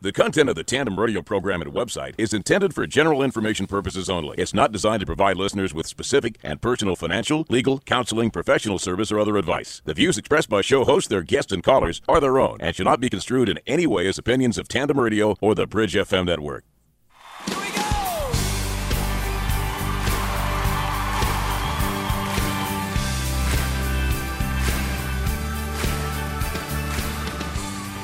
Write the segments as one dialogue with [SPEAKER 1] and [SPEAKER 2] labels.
[SPEAKER 1] The content of the Tandem Radio program and website is intended for general information purposes only. It's not designed to provide listeners with specific and personal financial, legal, counseling, professional service, or other advice. The views expressed by show hosts, their guests, and callers are their own and should not be construed in any way as opinions of Tandem Radio or the Bridge FM network.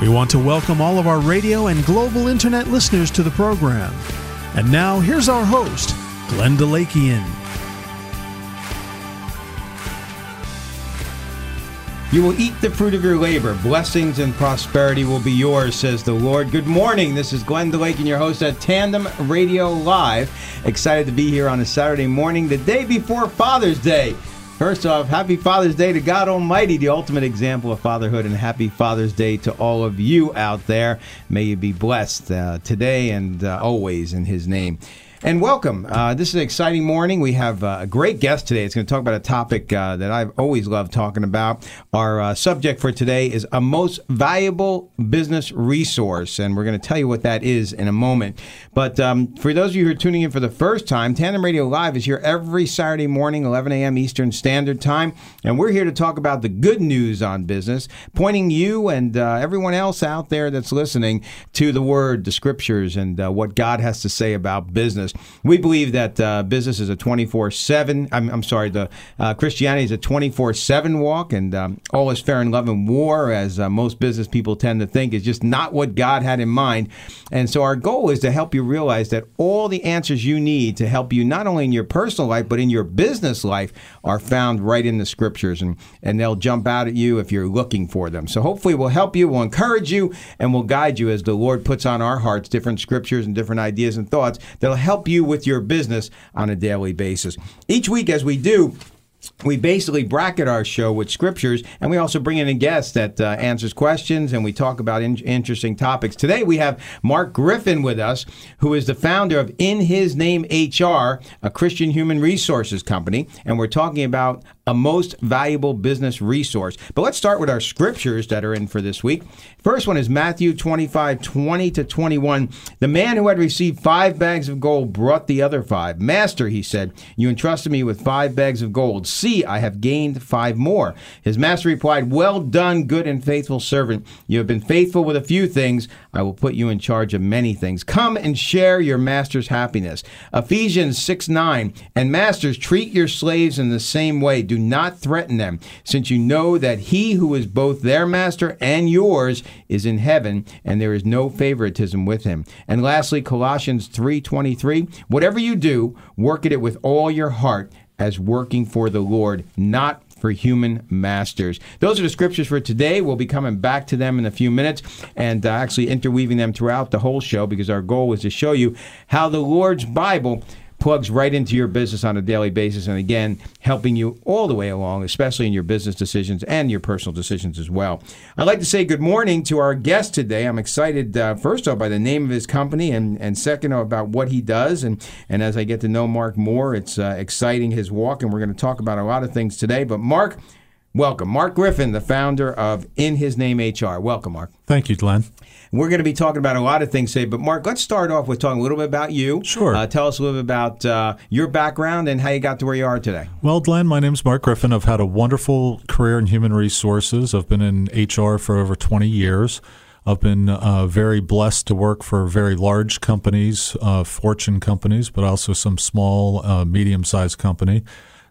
[SPEAKER 2] We want to welcome all of our radio and global internet listeners to the program. And now, here's our host, Glenn Delakian.
[SPEAKER 3] You will eat the fruit of your labor. Blessings and prosperity will be yours, says the Lord. Good morning. This is Glenn DeLake your host at Tandem Radio Live. Excited to be here on a Saturday morning, the day before Father's Day. First off, happy Father's Day to God Almighty, the ultimate example of fatherhood, and happy Father's Day to all of you out there. May you be blessed uh, today and uh, always in His name. And welcome. Uh, this is an exciting morning. We have uh, a great guest today. It's going to talk about a topic uh, that I've always loved talking about. Our uh, subject for today is a most valuable business resource, and we're going to tell you what that is in a moment. But um, for those of you who are tuning in for the first time, Tandem Radio Live is here every Saturday morning, 11 a.m. Eastern Standard Time, and we're here to talk about the good news on business, pointing you and uh, everyone else out there that's listening to the Word, the Scriptures, and uh, what God has to say about business We believe that uh, business is a 24 7. I'm, I'm sorry, the uh, Christianity is a 24 7 walk, and um, all is fair in love and war, as uh, most business people tend to think, is just not what God had in mind. And so our goal is to help you realize that all the answers you need to help you not only in your personal life, but in your business life are found right in the scriptures, and, and they'll jump out at you if you're looking for them. So hopefully we'll help you, we'll encourage you, and we'll guide you as the Lord puts on our hearts different scriptures and different ideas and thoughts that'll help help you with your business on a daily basis. Each week, as we do, we basically bracket our show with scriptures, and we also bring in a guest that uh, answers questions, and we talk about in- interesting topics. Today, we have Mark Griffin with us, who is the founder of In His Name HR, a Christian human resources company, and we're talking about a most valuable business resource. But let's start with our scriptures that are in for this week. First one is Matthew 25, 20 to 21. The man who had received five bags of gold brought the other five. Master, he said, you entrusted me with five bags of gold. See, I have gained five more. His master replied, Well done, good and faithful servant. You have been faithful with a few things. I will put you in charge of many things. Come and share your master's happiness. Ephesians 6, 9. And masters, treat your slaves in the same way do not threaten them, since you know that he who is both their master and yours is in heaven, and there is no favoritism with him. And lastly, Colossians 3:23, whatever you do, work at it with all your heart as working for the Lord, not for human masters. Those are the scriptures for today. We'll be coming back to them in a few minutes and uh, actually interweaving them throughout the whole show because our goal is to show you how the Lord's Bible plugs right into your business on a daily basis. And again, helping you all the way along, especially in your business decisions and your personal decisions as well. I'd like to say good morning to our guest today. I'm excited, uh, first off, by the name of his company, and, and second, about what he does. And, and as I get to know Mark more, it's uh, exciting his walk. And we're going to talk about a lot of things today. But Mark, welcome. Mark Griffin, the founder of In His Name HR. Welcome, Mark.
[SPEAKER 4] Thank you, Glenn.
[SPEAKER 3] We're going to be talking about a lot of things today, but Mark, let's start off with talking a little bit about you.
[SPEAKER 4] Sure.
[SPEAKER 3] Uh, tell us a little bit about uh, your background and how you got to where you are today.
[SPEAKER 4] Well, Glenn, my name is Mark Griffin. I've had a wonderful career in human resources. I've been in HR for over 20 years. I've been uh, very blessed to work for very large companies, uh, fortune companies, but also some small, uh, medium sized company.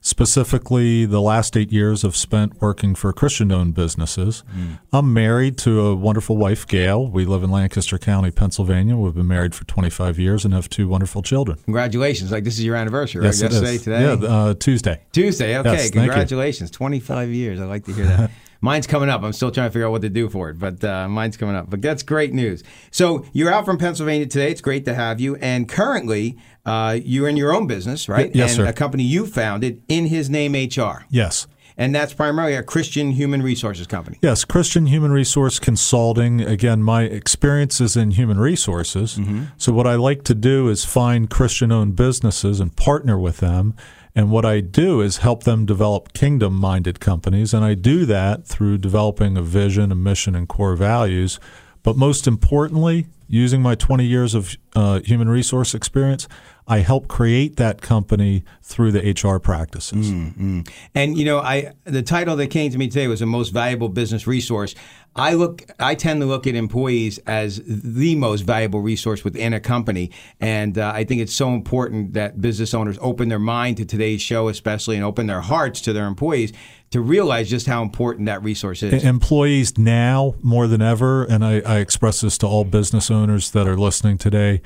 [SPEAKER 4] Specifically, the last eight years I've spent working for Christian owned businesses. Mm. I'm married to a wonderful wife, Gail. We live in Lancaster County, Pennsylvania. We've been married for 25 years and have two wonderful children.
[SPEAKER 3] Congratulations. Like, this is your anniversary, right?
[SPEAKER 4] Yes, Yesterday,
[SPEAKER 3] today?
[SPEAKER 4] Yeah, uh, Tuesday.
[SPEAKER 3] Tuesday, okay. Yes, Congratulations. 25 years. I like to hear that. Mine's coming up. I'm still trying to figure out what to do for it, but uh, mine's coming up. But that's great news. So you're out from Pennsylvania today. It's great to have you. And currently, uh, you're in your own business, right?
[SPEAKER 4] yes,
[SPEAKER 3] and
[SPEAKER 4] sir.
[SPEAKER 3] A company you founded in His Name HR.
[SPEAKER 4] Yes.
[SPEAKER 3] And that's primarily a Christian human resources company.
[SPEAKER 4] Yes, Christian Human Resource Consulting. Again, my experience is in human resources. Mm-hmm. So, what I like to do is find Christian owned businesses and partner with them and what I do is help them develop kingdom minded companies. And I do that through developing a vision, a mission, and core values. But most importantly, using my 20 years of uh, human resource experience, I help create that company through the HR practices.
[SPEAKER 3] Mm-hmm. And you know, I the title that came to me today was the most valuable business resource. I look, I tend to look at employees as the most valuable resource within a company, and uh, I think it's so important that business owners open their mind to today's show, especially, and open their hearts to their employees to realize just how important that resource is.
[SPEAKER 4] Employees now more than ever, and I, I express this to all business owners that are listening today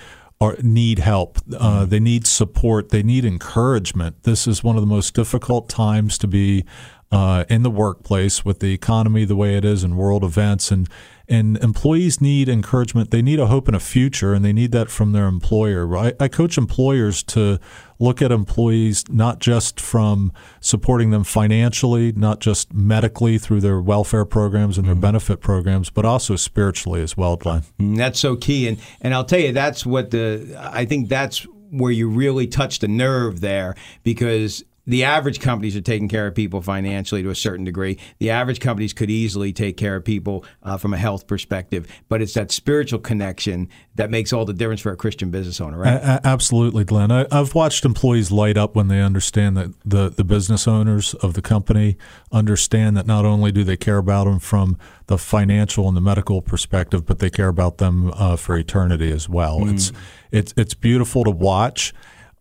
[SPEAKER 4] are, need help. Uh, they need support. They need encouragement. This is one of the most difficult times to be uh, in the workplace with the economy the way it is and world events and and employees need encouragement. They need a hope and a future, and they need that from their employer. I, I coach employers to look at employees not just from supporting them financially, not just medically through their welfare programs and their mm-hmm. benefit programs, but also spiritually as well, Glenn.
[SPEAKER 3] Mm, that's so key, and and I'll tell you that's what the I think that's where you really touch the nerve there because the average companies are taking care of people financially to a certain degree. The average companies could easily take care of people uh, from a health perspective, but it's that spiritual connection that makes all the difference for a Christian business owner, right?
[SPEAKER 4] A- absolutely, Glenn. I, have watched employees light up when they understand that the, the business owners of the company understand that not only do they care about them from the financial and the medical perspective, but they care about them uh, for eternity as well. Mm. It's it's it's beautiful to watch.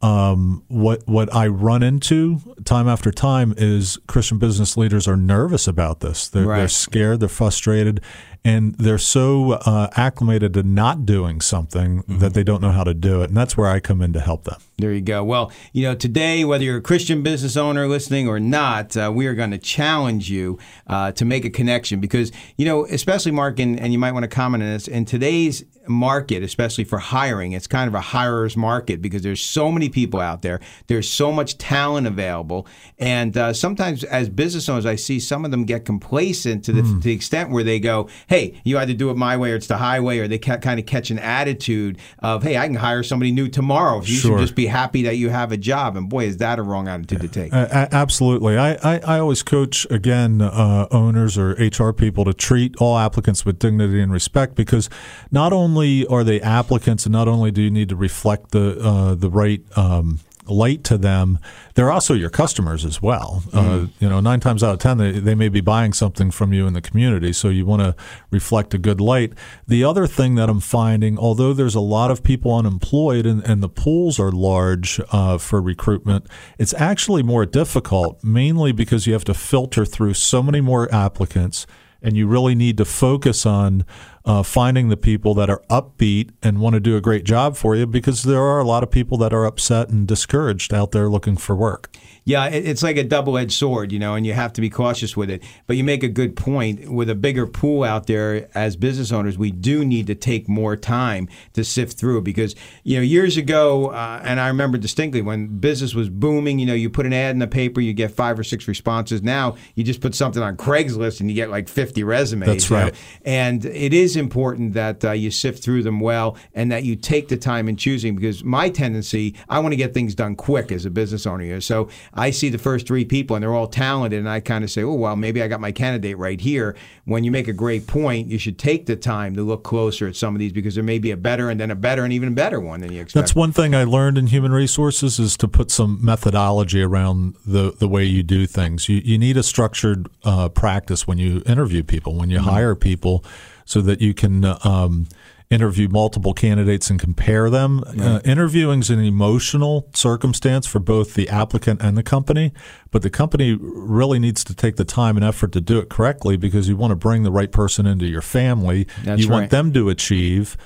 [SPEAKER 4] Um, what what I run into time after time is Christian business leaders are nervous about this. They're, right. they're scared. They're frustrated, and they're so uh, acclimated to not doing something mm-hmm. that they don't know how to do it. And that's where I come in to help them.
[SPEAKER 3] There you go. Well, you know, today, whether you're a Christian business owner listening or not, uh, we are going to challenge you uh, to make a connection because, you know, especially Mark, and, and you might want to comment on this, in today's market, especially for hiring, it's kind of a hirer's market because there's so many people out there. There's so much talent available. And uh, sometimes as business owners, I see some of them get complacent to the, mm. to the extent where they go, hey, you either do it my way or it's the highway, or they ca- kind of catch an attitude of, hey, I can hire somebody new tomorrow. You sure. should just be happy that you have a job. And boy, is that a wrong attitude to take.
[SPEAKER 4] Uh, absolutely. I, I, I, always coach, again, uh, owners or HR people to treat all applicants with dignity and respect because not only are they applicants and not only do you need to reflect the, uh, the right um, light to them, they're also your customers as well. Uh, mm-hmm. Uh, you know, nine times out of ten, they, they may be buying something from you in the community, so you want to reflect a good light. The other thing that I'm finding, although there's a lot of people unemployed and, and the pools are large uh, for recruitment, it's actually more difficult, mainly because you have to filter through so many more applicants, and you really need to focus on uh, finding the people that are upbeat and want to do a great job for you because there are a lot of people that are upset and discouraged out there looking for work.
[SPEAKER 3] Yeah, it's like a double edged sword, you know, and you have to be cautious with it. But you make a good point. With a bigger pool out there as business owners, we do need to take more time to sift through because, you know, years ago, uh, and I remember distinctly when business was booming, you know, you put an ad in the paper, you get five or six responses. Now you just put something on Craigslist and you get like 50 resumes.
[SPEAKER 4] That's right.
[SPEAKER 3] Know? And it is important that uh, you sift through them well and that you take the time in choosing because my tendency, I want to get things done quick as a business owner. here. So I see the first three people and they're all talented, and I kind of say, oh, well, maybe I got my candidate right here. When you make a great point, you should take the time to look closer at some of these because there may be a better and then a better and even a better one than you expect.
[SPEAKER 4] That's one thing I learned in human resources is to put some methodology around the, the way you do things. You, you need a structured uh, practice when you interview people, when you mm-hmm. hire people so that you can um, interview multiple candidates and compare them. Uh, interviewing is an emotional circumstance for both the applicant and the company, but the company really needs to take the time and effort to do it correctly because you want to bring the right person into your family.
[SPEAKER 3] That's
[SPEAKER 4] you
[SPEAKER 3] right.
[SPEAKER 4] want them to achieve,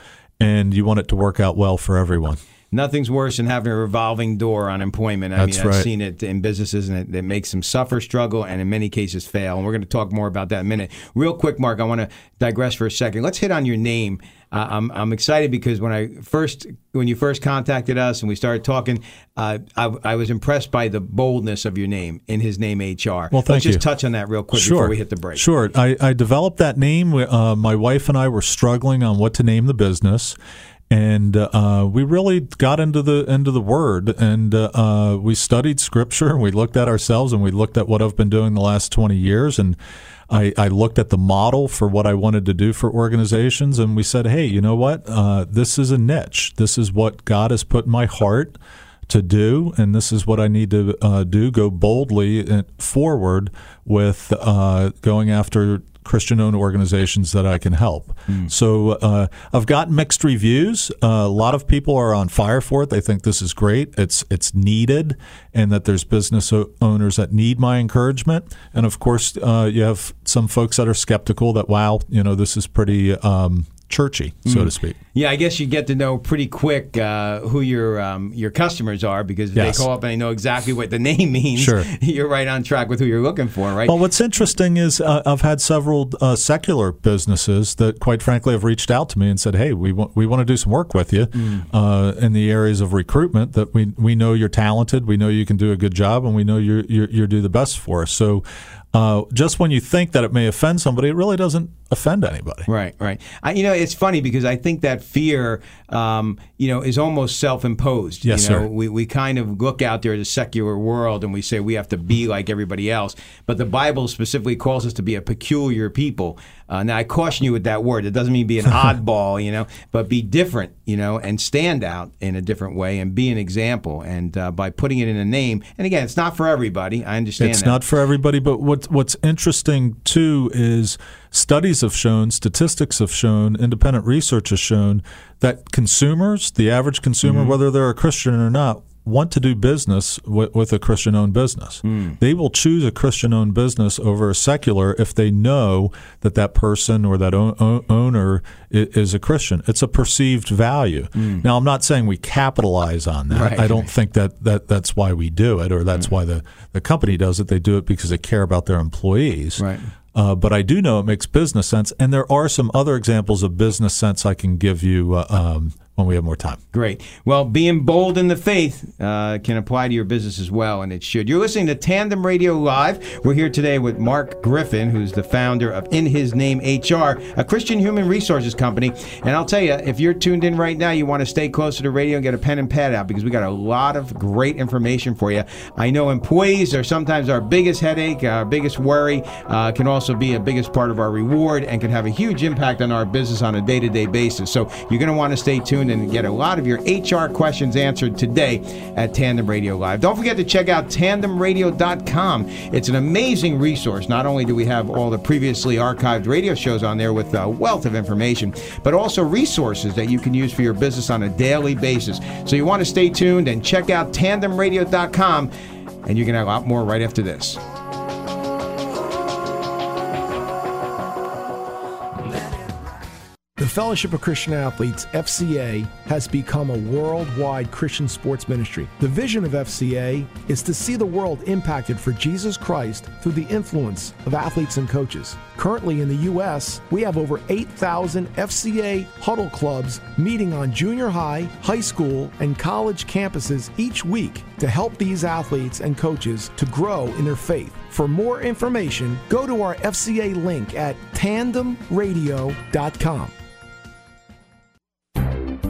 [SPEAKER 4] and you want it to work out well for everyone.
[SPEAKER 3] Nothing's worse than having a revolving door on employment. I
[SPEAKER 4] That's
[SPEAKER 3] mean, I've
[SPEAKER 4] right.
[SPEAKER 3] seen it in businesses, and it, it makes them suffer, struggle, and in many cases fail. And we're going to talk more about that in a minute. Real quick, Mark, I want to digress for a second. Let's hit on your name. Uh, I'm I'm excited because when I first when you first contacted us and we started talking, uh, I, I was impressed by the boldness of your name in his name HR.
[SPEAKER 4] Well, thank
[SPEAKER 3] Let's just touch on that real quick before we hit the break.
[SPEAKER 4] Sure. I, I developed that name. Uh, my wife and I were struggling on what to name the business, and uh, we really got into the into the word, and uh, uh, we studied scripture. And we looked at ourselves, and we looked at what I've been doing the last twenty years, and. I, I looked at the model for what I wanted to do for organizations, and we said, "Hey, you know what? Uh, this is a niche. This is what God has put in my heart to do, and this is what I need to uh, do. Go boldly forward with uh, going after Christian-owned organizations that I can help. So uh, I've got mixed reviews. Uh, a lot of people are on fire for it. They think this is great. It's it's needed, and that there's business owners that need my encouragement. And of course, uh, you have some folks that are skeptical. That wow, you know, this is pretty um, churchy, so to speak.
[SPEAKER 3] Yeah, I guess you get to know pretty quick uh, who your um, your customers are because if
[SPEAKER 4] Yes.
[SPEAKER 3] they call up and they know exactly what the name means.
[SPEAKER 4] Sure.
[SPEAKER 3] you're right on track with who you're looking for, right?
[SPEAKER 4] Well, what's interesting is uh, I've had several uh, secular businesses that, quite frankly, have reached out to me and said, "Hey, we want we want to do some work with you uh, in the areas of recruitment. That we we know you're talented, we know you can do a good job, and we know you're you're, you're do the best for us." So, uh, just when you think that it may offend somebody, it really doesn't offend anybody.
[SPEAKER 3] Right, right. I, you know, it's funny because I think that fear, um, you know, is almost self-imposed.
[SPEAKER 4] Yes,
[SPEAKER 3] you know,
[SPEAKER 4] sir.
[SPEAKER 3] We we kind of look out there at a secular world and we say we have to be like everybody else, but the Bible specifically calls us to be a peculiar people. Uh, now, I caution you with that word. It doesn't mean be an oddball, you know, but be different, you know, and stand out in a different way and be an example. And uh, by putting it in a name, and again, it's not for everybody. I understand.
[SPEAKER 4] It's
[SPEAKER 3] that.
[SPEAKER 4] not for everybody, but what what's interesting too is studies have shown, statistics have shown, independent research has shown that consumers, the average consumer,
[SPEAKER 3] Mm-hmm.
[SPEAKER 4] whether they're a Christian or not, want to do business with, with a Christian owned business.
[SPEAKER 3] Mm.
[SPEAKER 4] They will choose a Christian owned business over a secular if they know that that person or that o- o- owner i- is a Christian. It's a perceived value. Now, I'm not saying we capitalize on that.
[SPEAKER 3] Mm. Right.
[SPEAKER 4] I don't think that, that that's why we do it or that's why the, the company does it. They do it because they care about their employees.
[SPEAKER 3] Right.
[SPEAKER 4] Uh, but I do know it makes business sense. And there are some other examples of business sense I can give you uh, um, when we have more time.
[SPEAKER 3] Great. Well, being bold in the faith uh, can apply to your business as well, and it should. You're listening to Tandem Radio Live. We're here today with Mark Griffin, who's the founder of In His Name HR, a Christian human resources company. And I'll tell you, if you're tuned in right now, you want to stay close to the radio and get a pen and pad out because we got a lot of great information for you. I know employees are sometimes our biggest headache, our biggest worry, uh, can also be a biggest part of our reward and can have a huge impact on our business on a day to day basis. So you're going to want to stay tuned and get a lot of your HR questions answered today at Tandem Radio Live. Don't forget to check out tandemradio.com. It's an amazing resource. Not only do we have all the previously archived radio shows on there with a wealth of information, but also resources that you can use for your business on a daily basis. So you want to stay tuned and check out tandemradio.com, and you're going to have a lot more right after this.
[SPEAKER 5] The Fellowship of Christian Athletes, FCA, has become a worldwide Christian sports ministry. The vision of FCA is to see the world impacted for Jesus Christ through the influence of athletes and coaches. Currently in the U.S., we have over 8,000 FCA huddle clubs meeting on junior high, high school, and college campuses each week to help these athletes and coaches to grow in their faith. For more information, go to our FCA link at tandemradio.com.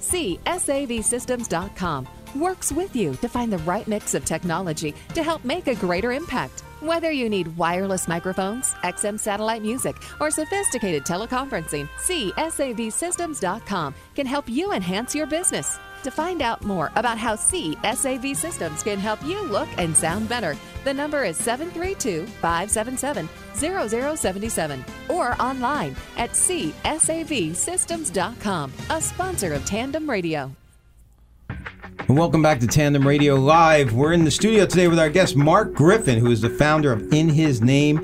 [SPEAKER 6] CSAVSystems.com works with you to find the right mix of technology to help make a greater impact. Whether you need wireless microphones, XM satellite music, or sophisticated teleconferencing, CSAVSystems.com can help you enhance your business. To find out more about how CSAV Systems can help you look and sound better, the number is 732 577 0077 or online at CSAVSystems.com, a sponsor of Tandem Radio.
[SPEAKER 3] Welcome back to Tandem Radio Live. We're in the studio today with our guest, Mark Griffin, who is the founder of In His Name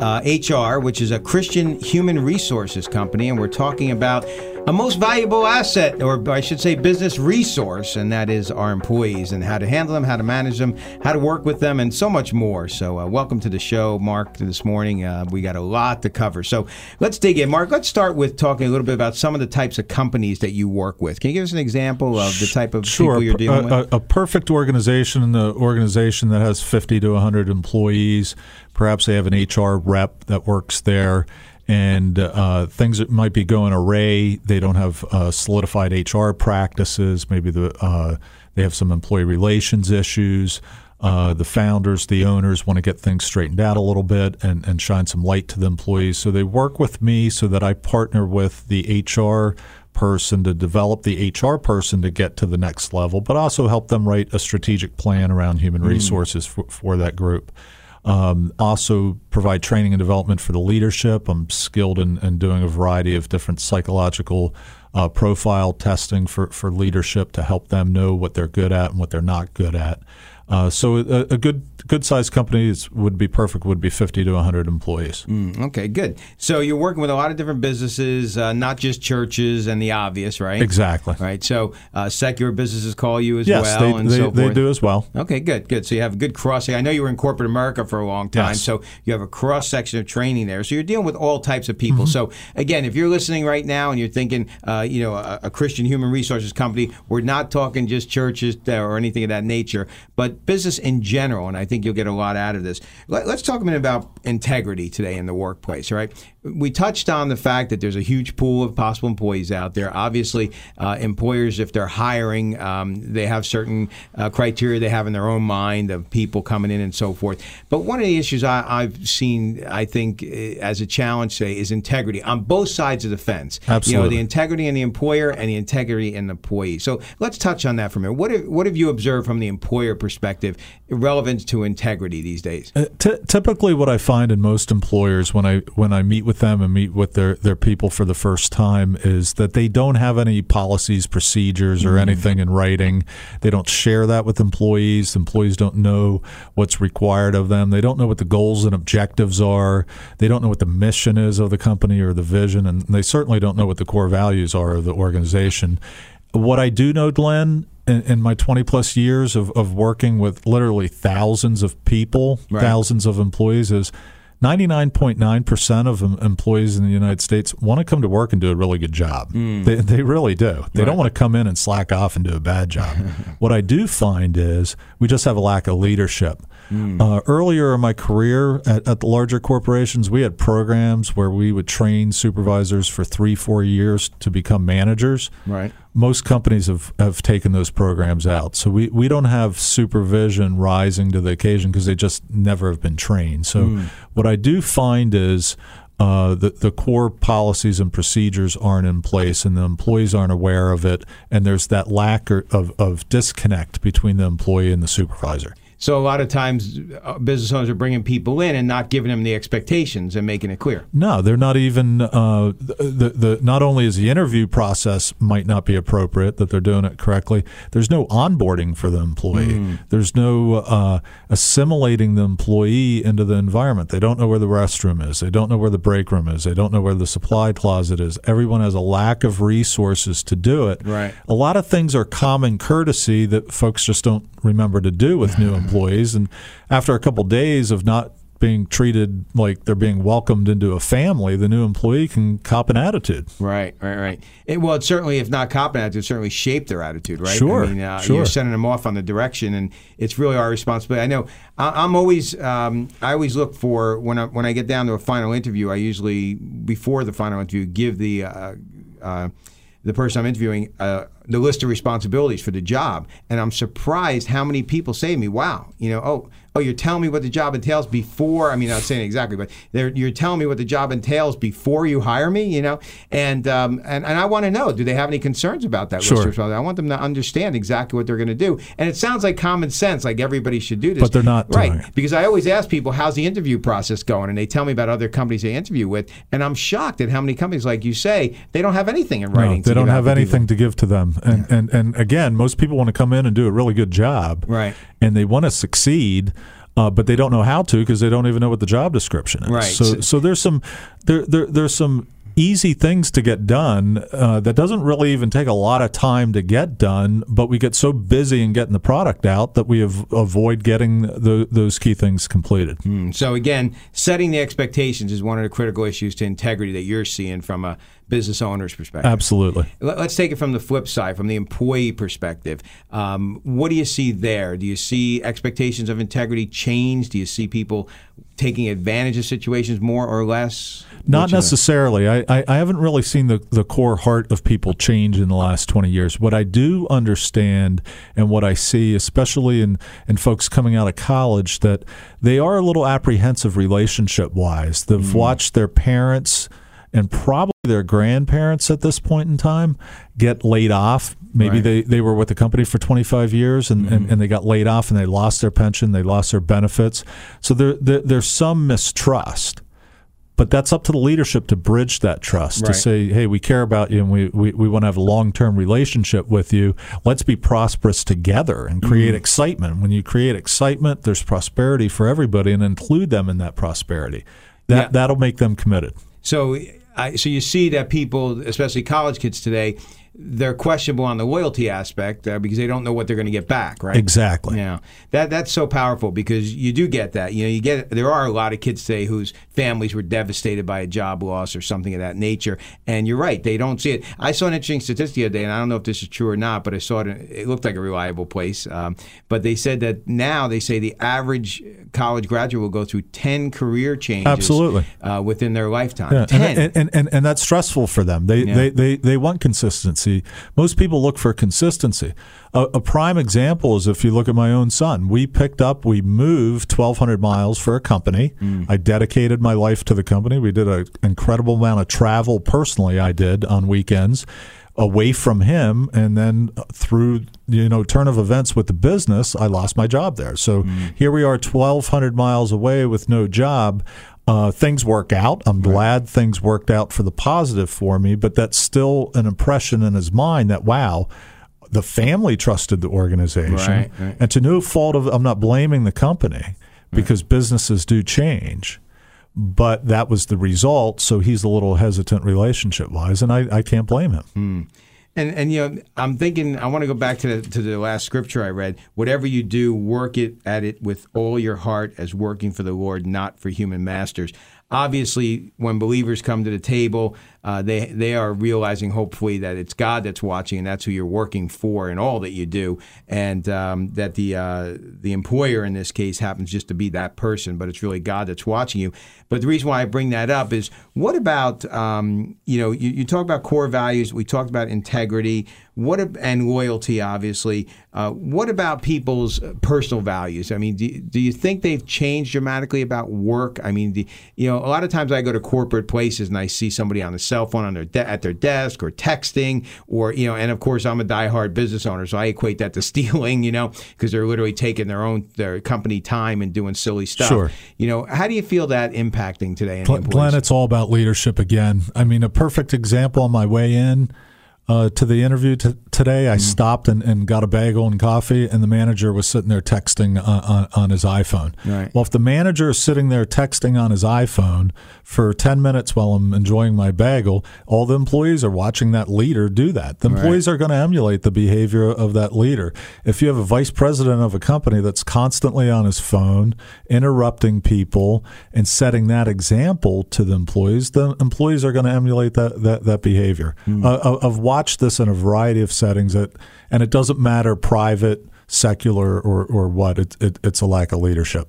[SPEAKER 3] uh, HR, which is a Christian human resources company. And we're talking about a most valuable asset, or I should say, business resource, and that is our employees and how to handle them, how to manage them, how to work with them, and so much more. So, uh, welcome to the show, Mark, this morning. Uh, we got a lot to cover. So, let's dig in. Mark, let's start with talking a little bit about some of the types of companies that you work with. Can you give us an example of the type of
[SPEAKER 4] sure.
[SPEAKER 3] people you're dealing
[SPEAKER 4] a,
[SPEAKER 3] with?
[SPEAKER 4] A, a perfect organization, the organization that has 50 to 100 employees. Perhaps they have an HR rep that works there and uh, things that might be going array. They don't have uh, solidified HR practices. Maybe the uh, they have some employee relations issues. Uh, the founders, the owners want to get things straightened out a little bit and, and shine some light to the employees. So they work with me so that I partner with the HR person to develop the HR person to get to the next level, but also help them write a strategic plan around human resources for, for that group. Um, also provide training and development for the leadership. I'm skilled in, in doing a variety of different psychological uh, profile testing for, for leadership to help them know what they're good at and what they're not good at. Uh, so a, a, good good sized companies would be perfect. Would be fifty to hundred employees.
[SPEAKER 3] Mm, okay, good. So you're working with a lot of different businesses, uh, not just churches and the obvious, right?
[SPEAKER 4] Exactly.
[SPEAKER 3] Right. So uh, secular businesses call you as
[SPEAKER 4] yes,
[SPEAKER 3] well,
[SPEAKER 4] they,
[SPEAKER 3] and
[SPEAKER 4] they,
[SPEAKER 3] so
[SPEAKER 4] they do as well.
[SPEAKER 3] Okay, good, good. So you have a good crossing. I know you were in corporate America for a long time,
[SPEAKER 4] Yes.
[SPEAKER 3] so you have a cross section of training there. So you're dealing with all types of people. So again, if you're listening right now and you're thinking, uh, you know, a, a Christian human resources company, we're not talking just churches or anything of that nature, but business in general. And I think you'll get a lot out of this. Let, let's talk a minute about integrity today in the workplace. right? we touched on the fact that there's a huge pool of possible employees out there. Obviously, uh, employers, if they're hiring, um, they have certain uh, criteria they have in their own mind of people coming in and so forth. But one of the issues I, I've seen, I think, eh, as a challenge today is integrity on both sides of the fence. Absolutely. You know, the integrity in the employer and the integrity in the employee. So let's touch on that for a minute. What have, what have you observed from the employer perspective relevant to integrity these days?
[SPEAKER 4] Uh, ty- typically, what I find in most employers when I when I meet with them and meet with their their people for the first time is that they don't have any policies, procedures, or anything in writing. They don't share that with employees. Employees don't know what's required of them. They don't know what the goals and objectives are. They don't know what the mission is of the company or the vision, and they certainly don't know what the core values are of the organization. What I do know, Glenn, in, in my 20 plus years of, of working with literally thousands of people,
[SPEAKER 3] Right.
[SPEAKER 4] thousands of employees, is 99.9% of employees in the United States want to come to work and do a really good job. They, they really do. They don't want to come in and slack off and do a bad job. what I do find is we just have a lack of leadership. Uh, earlier in my career at, at the larger corporations, we had programs where we would train supervisors for three, four years to become managers
[SPEAKER 3] Right.
[SPEAKER 4] Most companies have, have taken those programs out. So we, we don't have supervision rising to the occasion because they just never have been trained. So what I do find is uh, the the core policies and procedures aren't in place, and the employees aren't aware of it, and there's that lack of of disconnect between the employee and the supervisor.
[SPEAKER 3] So a lot of times, uh, business owners are bringing people in and not giving them the expectations and making it clear.
[SPEAKER 4] No, they're not even uh, the the. Not only is the interview process might not be appropriate that they're doing it correctly. There's no onboarding for the employee. There's no uh, assimilating the employee into the environment. They don't know where the restroom is. They don't know where the break room is. They don't know where the supply closet is. Everyone has a lack of resources to do it.
[SPEAKER 3] Right.
[SPEAKER 4] A lot of things are common courtesy that folks just don't remember to do with new employees. And after a couple days of not being treated like they're being welcomed into a family, the new employee can cop an attitude.
[SPEAKER 3] Right, right, right. It, well, it certainly, if not cop an attitude, certainly shape their attitude, right?
[SPEAKER 4] Sure,
[SPEAKER 3] I mean, uh,
[SPEAKER 4] sure.
[SPEAKER 3] you're sending them off on the direction, and it's really our responsibility. I know. I, I'm always, um, I always look for when I when I get down to a final interview. I usually before the final interview give the. Uh, uh, the person I'm interviewing uh, the list of responsibilities for the job, and I'm surprised how many people say to me, "Wow, you know, oh, oh, you're telling me what the job entails before." I mean, I not saying exactly, but you're telling me what the job entails before you hire me, you know, and um, and, and I want to know, do they have any concerns about that
[SPEAKER 4] Sure.
[SPEAKER 3] I want them to understand exactly what they're going to do, and it sounds like common sense, like everybody should do this,
[SPEAKER 4] But they're not
[SPEAKER 3] right? Because I always ask people, "How's the interview process going?" and they tell me about other companies they interview with, and I'm shocked at how many companies, like you say, they don't have anything in writing.
[SPEAKER 4] No, they don't have
[SPEAKER 3] people.
[SPEAKER 4] anything to give to them. And, and and again, most people want to come in and do a really good job,
[SPEAKER 3] Right.
[SPEAKER 4] And they want to succeed, uh, but they don't know how to because they don't even know what the job description is.
[SPEAKER 3] Right.
[SPEAKER 4] So
[SPEAKER 3] So-
[SPEAKER 4] there's some there, there there's some easy things to get done uh, that doesn't really even take a lot of time to get done, but we get so busy in getting the product out that we av- avoid getting the, those key things completed.
[SPEAKER 3] So again, setting the expectations is one of the critical issues to integrity that you're seeing from a business owner's perspective.
[SPEAKER 4] Absolutely.
[SPEAKER 3] Let- Let's take it from the flip side, from the employee perspective. Um, what do you see there? Do you see expectations of integrity change? Do you see people taking advantage of situations more or less?
[SPEAKER 4] Not
[SPEAKER 3] What you know?
[SPEAKER 4] necessarily. I, I, I haven't really seen the, the core heart of people change in the last 20 years. What I do understand and what I see, especially in, in folks coming out of college, that they are a little apprehensive relationship wise. They've
[SPEAKER 3] Mm.
[SPEAKER 4] watched their parents and probably their grandparents at this point in time get laid off. Maybe
[SPEAKER 3] Right.
[SPEAKER 4] they, they were with the company for 25 years and, and, mm-hmm. and they got laid off and they lost their pension, they lost their benefits. So there, there there's some mistrust but that's up to the leadership to bridge that trust to say hey we care about you and we, we, we want to have a long-term relationship with you let's be prosperous together and create mm-hmm. excitement when you create excitement there's prosperity for everybody and include them in that prosperity that
[SPEAKER 3] Yeah.
[SPEAKER 4] that'll make them committed
[SPEAKER 3] So, I, so you see that people, especially college kids today, they're questionable on the loyalty aspect uh, because they don't know what they're going to get back, right?
[SPEAKER 4] exactly
[SPEAKER 3] Yeah, that that's so powerful because you do get that. You know, you get there are a lot of kids today whose families were devastated by a job loss or something of that nature, and you're right, they don't see it. I saw an interesting statistic the other day, and I don't know if this is true or not, but I saw it. It looked like a reliable place, um, but they said that now they say the average college graduate will go through ten career changes,
[SPEAKER 4] Absolutely.
[SPEAKER 3] uh, within their lifetime.
[SPEAKER 4] Yeah,
[SPEAKER 3] ten.
[SPEAKER 4] and, and, and, and that's stressful for them. They,
[SPEAKER 3] Yeah.
[SPEAKER 4] they, they, they want consistency. Most people look for consistency. A, a prime example is if you look at my own son. We picked up, we moved 1,200 miles for a company. Mm. I dedicated my life to the company. We did an incredible amount of travel personally, I did on weekends away from him and then through you know turn of events with the business i lost my job there so mm. here we are 1200 miles away with no job uh, things work out. I'm glad things worked out for the positive for me but that's still an impression in his mind that wow the family trusted the organization.
[SPEAKER 3] Right, right.
[SPEAKER 4] and to no fault of i'm not blaming the company because businesses do change but that was the result. So he's a little hesitant relationship wise and I, I can't blame him
[SPEAKER 3] And and you know, I'm thinking I want to go back to the, to the last scripture I read. Whatever you do, work it at it with all your heart as working for the Lord, not for human masters. Obviously, when believers come to the table, uh, they they are realizing hopefully that it's God that's watching and that's who you're working for in all that you do, and um, that the uh, the employer in this case happens just to be that person, but it's really God that's watching you. But the reason why I bring that up is what about um, you know you, you talk about core values, we talked about integrity. What and loyalty, obviously. Uh, what about people's personal values? I mean, do, do you think they've changed dramatically about work? I mean, do, you know, a lot of times I go to corporate places and I see somebody on a cell phone on their de- at their desk or texting, or you know, and of course I'm a diehard business owner, so I equate that to stealing, you know, because they're literally taking their own their company time and doing silly stuff.
[SPEAKER 4] Sure.
[SPEAKER 3] You know, how do you feel that impacting today? In
[SPEAKER 4] Glenn, Glenn, it's all about leadership again. I mean, a perfect example on my way in uh, to the interview t- today, I mm-hmm. stopped and, and, got a bagel and coffee, and the manager was sitting there texting on, on, on his iPhone.
[SPEAKER 3] Right.
[SPEAKER 4] Well, if the manager is sitting there texting on his iPhone for 10 minutes while I'm enjoying my bagel, all the employees are watching that leader do that. The employees right. are going to emulate the behavior of that leader. If you have a vice president of a company that's constantly on his phone, interrupting people, and setting that example to the employees, the employees are going to emulate that, that, that behavior mm. uh, of, of this in a variety of settings, that, and it doesn't matter private, secular, or, or what. It, it, it's a lack of leadership.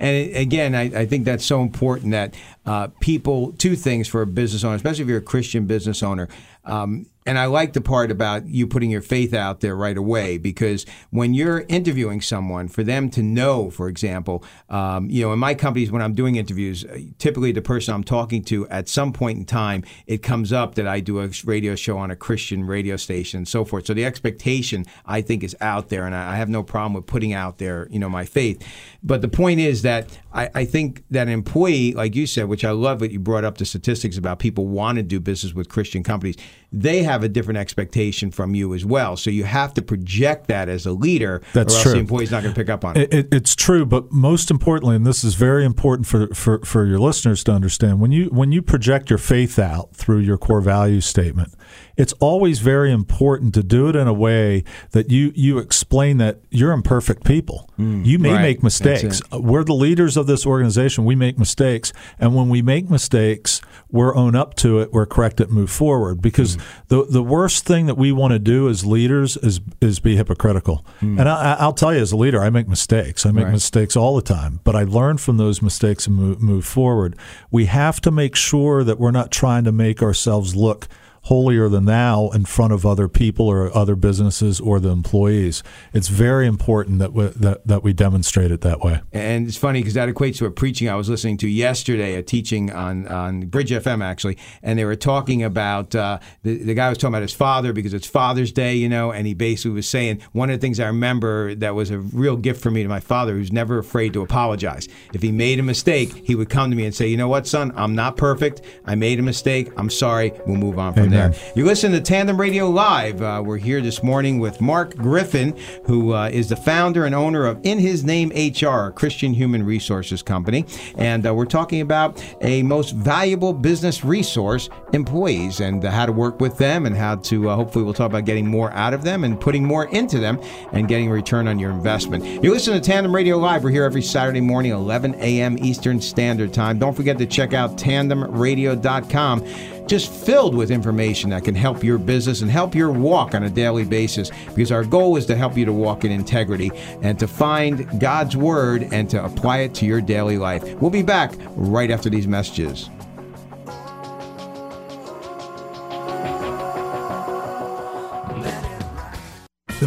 [SPEAKER 3] And again, I, I, think that's so important that uh, people, two things for a business owner, especially if you're a Christian business owner. Um, and I like the part about you putting your faith out there right away because when you're interviewing someone, for them to know, for example, um, you know, in my companies, when I'm doing interviews, uh, typically the person I'm talking to at some point in time, it comes up that I do a radio show on a Christian radio station and so forth. So the expectation, I think, is out there, and I have no problem with putting out there, you know, my faith. But the point is that I, I think that an employee, like you said, which I love what you brought up the statistics about people want to do business with Christian companies, they have a different expectation from you as well. So you have to project that as a leader,
[SPEAKER 4] That's
[SPEAKER 3] or else
[SPEAKER 4] true.
[SPEAKER 3] the employee's not going to pick up on it.
[SPEAKER 4] It, it. It's true, but most importantly, and this is very important for, for, for your listeners to understand, when you when you project your faith out through your core value statement, it's always very important to do it in a way that you you explain that you're imperfect people. Mm, you may
[SPEAKER 3] right.
[SPEAKER 4] make mistakes. We're the leaders of this organization. We make mistakes, and when we make mistakes, we're own up to it. We're correct it, move forward. Because mm. the the worst thing that we want to do as leaders is is be hypocritical. Mm. And I, will tell you, as a leader, I make mistakes. I make right. mistakes all the time, but I learn from those mistakes and move, move forward. We have to make sure that we're not trying to make ourselves look holier than thou in front of other people or other businesses or the employees. It's very important that we, that, that we demonstrate it that way.
[SPEAKER 3] And it's funny because that equates to a preaching I was listening to yesterday, a teaching on, on Bridge FM actually, and they were talking about uh, the, the guy was talking about his father because it's Father's Day, you know, and he basically was saying one of the things I remember that was a real gift for me to my father, who's never afraid to apologize. If he made a mistake, he would come to me and say, "You know what, son? I'm not perfect. I made a mistake. I'm sorry. We'll move on from Amen. there." There. You listen to Tandem Radio Live. Uh, we're here this morning with Mark Griffin, who uh, is the founder and owner of In His Name HR, a Christian human resources company. And uh, we're talking about a most valuable business resource, employees, and uh, how to work with them, and how to uh, hopefully we'll talk about getting more out of them and putting more into them and getting a return on your investment. You listen to Tandem Radio Live. We're here every Saturday morning, 11 a.m. Eastern Standard Time. Don't forget to check out tandemradio.com just filled with information that can help your business and help your walk on a daily basis because our goal is to help you to walk in integrity and to find God's word and to apply it to your daily life. We'll be back right after these messages.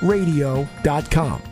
[SPEAKER 5] tandemradio.com.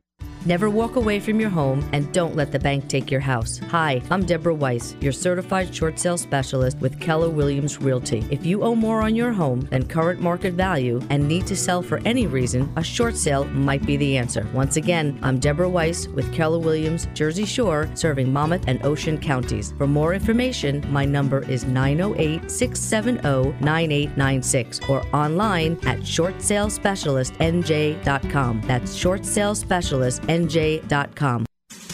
[SPEAKER 7] Never walk away from your home and don't let the bank take your house. Hi, I'm Deborah Weiss, your certified short sale specialist with Keller Williams Realty. If you owe more on your home than current market value and need to sell for any reason, a short sale might be the answer. Once again, I'm Deborah Weiss with Keller Williams Jersey Shore, serving Monmouth and Ocean counties. For more information, my number is 908 670 9896 or online at shortsalespecialistnj.com. That's short sale specialist nj.com.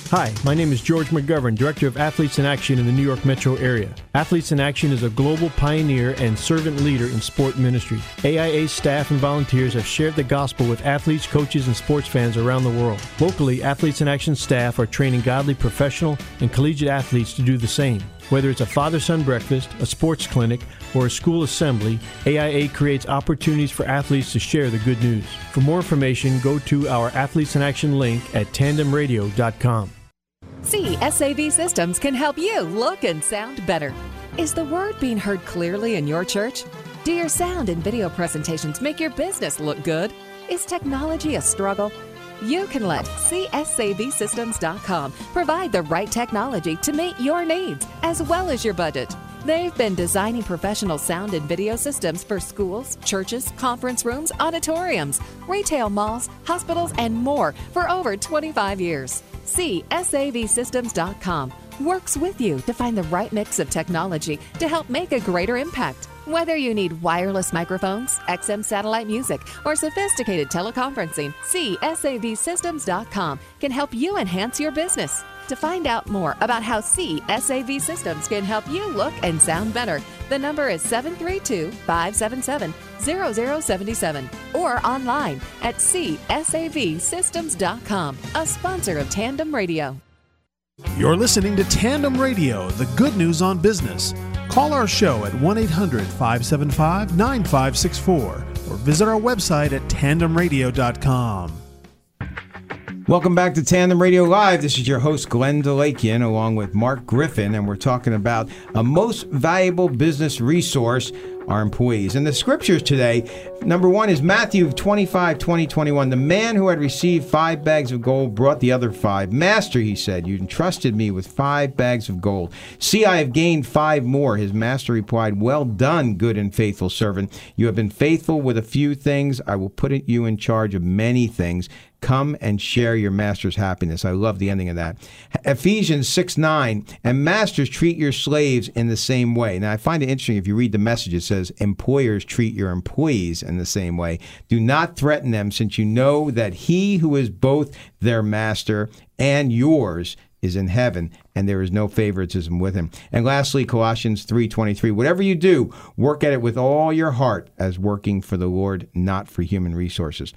[SPEAKER 8] Hi, my name is George McGovern, Director of Athletes in Action in the New York metro area. Athletes in Action is a global pioneer and servant leader in sport ministry. AIA staff and volunteers have shared the gospel with athletes, coaches, and sports fans around the world. Locally, Athletes in Action staff are training godly professional and collegiate athletes to do the same. Whether it's a father son breakfast, a sports clinic, or a school assembly, AIA creates opportunities for athletes to share the good news. For more information, go to our Athletes in Action link at tandemradio.com.
[SPEAKER 6] CSAV Systems can help you look and sound better. Is the word being heard clearly in your church? Do your sound and video presentations make your business look good? Is technology a struggle? You can let CSAVSystems.com provide the right technology to meet your needs as well as your budget. They've been designing professional sound and video systems for schools, churches, conference rooms, auditoriums, retail malls, hospitals, and more for over 25 years. CSAVSystems.com works with you to find the right mix of technology to help make a greater impact. Whether you need wireless microphones, XM satellite music, or sophisticated teleconferencing, CSAVSystems.com can help you enhance your business. To find out more about how CSAV Systems can help you look and sound better, the number is 732 577 0077 or online at csavsystems.com, a sponsor of Tandem Radio.
[SPEAKER 2] You're listening to Tandem Radio, the good news on business. Call our show at 1 800 575 9564 or visit our website at tandemradio.com.
[SPEAKER 3] Welcome back to Tandem Radio Live. This is your host, Glenn Delakian, along with Mark Griffin, and we're talking about a most valuable business resource our employees. And the scriptures today, number one is Matthew 25, 20, 21. The man who had received five bags of gold brought the other five. Master, he said, you entrusted me with five bags of gold. See, I have gained five more. His master replied, Well done, good and faithful servant. You have been faithful with a few things. I will put you in charge of many things. Come and share your master's happiness. I love the ending of that. Ephesians 6 9, and masters treat your slaves in the same way. Now, I find it interesting if you read the message, it says, Employers treat your employees in the same way. Do not threaten them, since you know that he who is both their master and yours is in heaven and there is no favoritism with him. And lastly Colossians 3:23 whatever you do work at it with all your heart as working for the Lord not for human resources.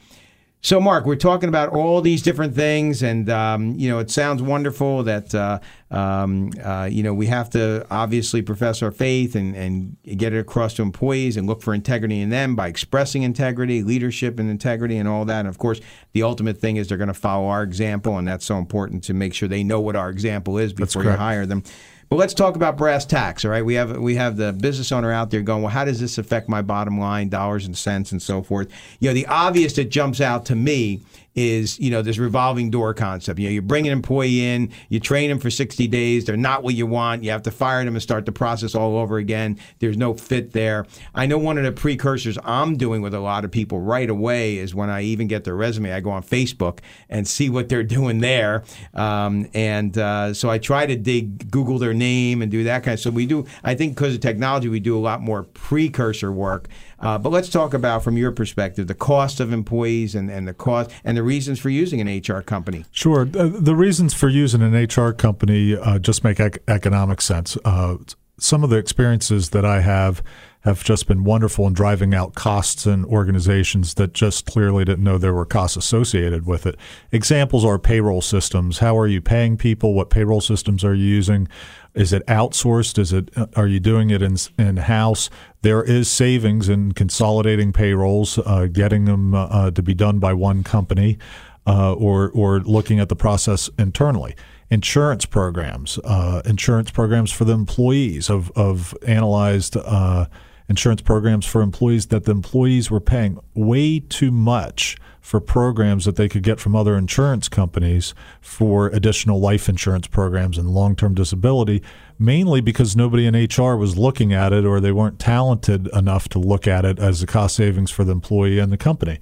[SPEAKER 3] So, Mark, we're talking about all these different things, and um, you know, it sounds wonderful that uh, um, uh, you know we have to obviously profess our faith and, and get it across to employees and look for integrity in them by expressing integrity, leadership, and integrity, and all that. And of course, the ultimate thing is they're going to follow our example, and that's so important to make sure they know what our example is before you hire them. But let's talk about brass tacks. All right, we have we have the business owner out there going, well, how does this affect my bottom line, dollars and cents, and so forth? You know, the obvious that jumps out to me is you know this revolving door concept. You know, you bring an employee in, you train them for 60 days, they're not what you want, you have to fire them and start the process all over again. There's no fit there. I know one of the precursors I'm doing with a lot of people right away is when I even get their resume, I go on Facebook and see what they're doing there, um, and uh, so I try to dig Google their name and do that kind of. So we do. I think because of technology, we do a lot more precursor work. Uh, but let's talk about, from your perspective, the cost of employees and, and the cost and the reasons for using an HR company.
[SPEAKER 4] Sure. The, the reasons for using an HR company uh, just make ec- economic sense. Uh, some of the experiences that I have have just been wonderful in driving out costs in organizations that just clearly didn't know there were costs associated with it. Examples are payroll systems. How are you paying people? What payroll systems are you using? Is it outsourced? Is it are you doing it in in house? There is savings in consolidating payrolls, uh, getting them uh, to be done by one company, uh, or or looking at the process internally. Insurance programs, uh, insurance programs for the employees of of analyzed uh, insurance programs for employees that the employees were paying way too much for programs that they could get from other insurance companies for additional life insurance programs and long term disability, mainly because nobody in HR was looking at it or they weren't talented enough to look at it as a cost savings for the employee and the company.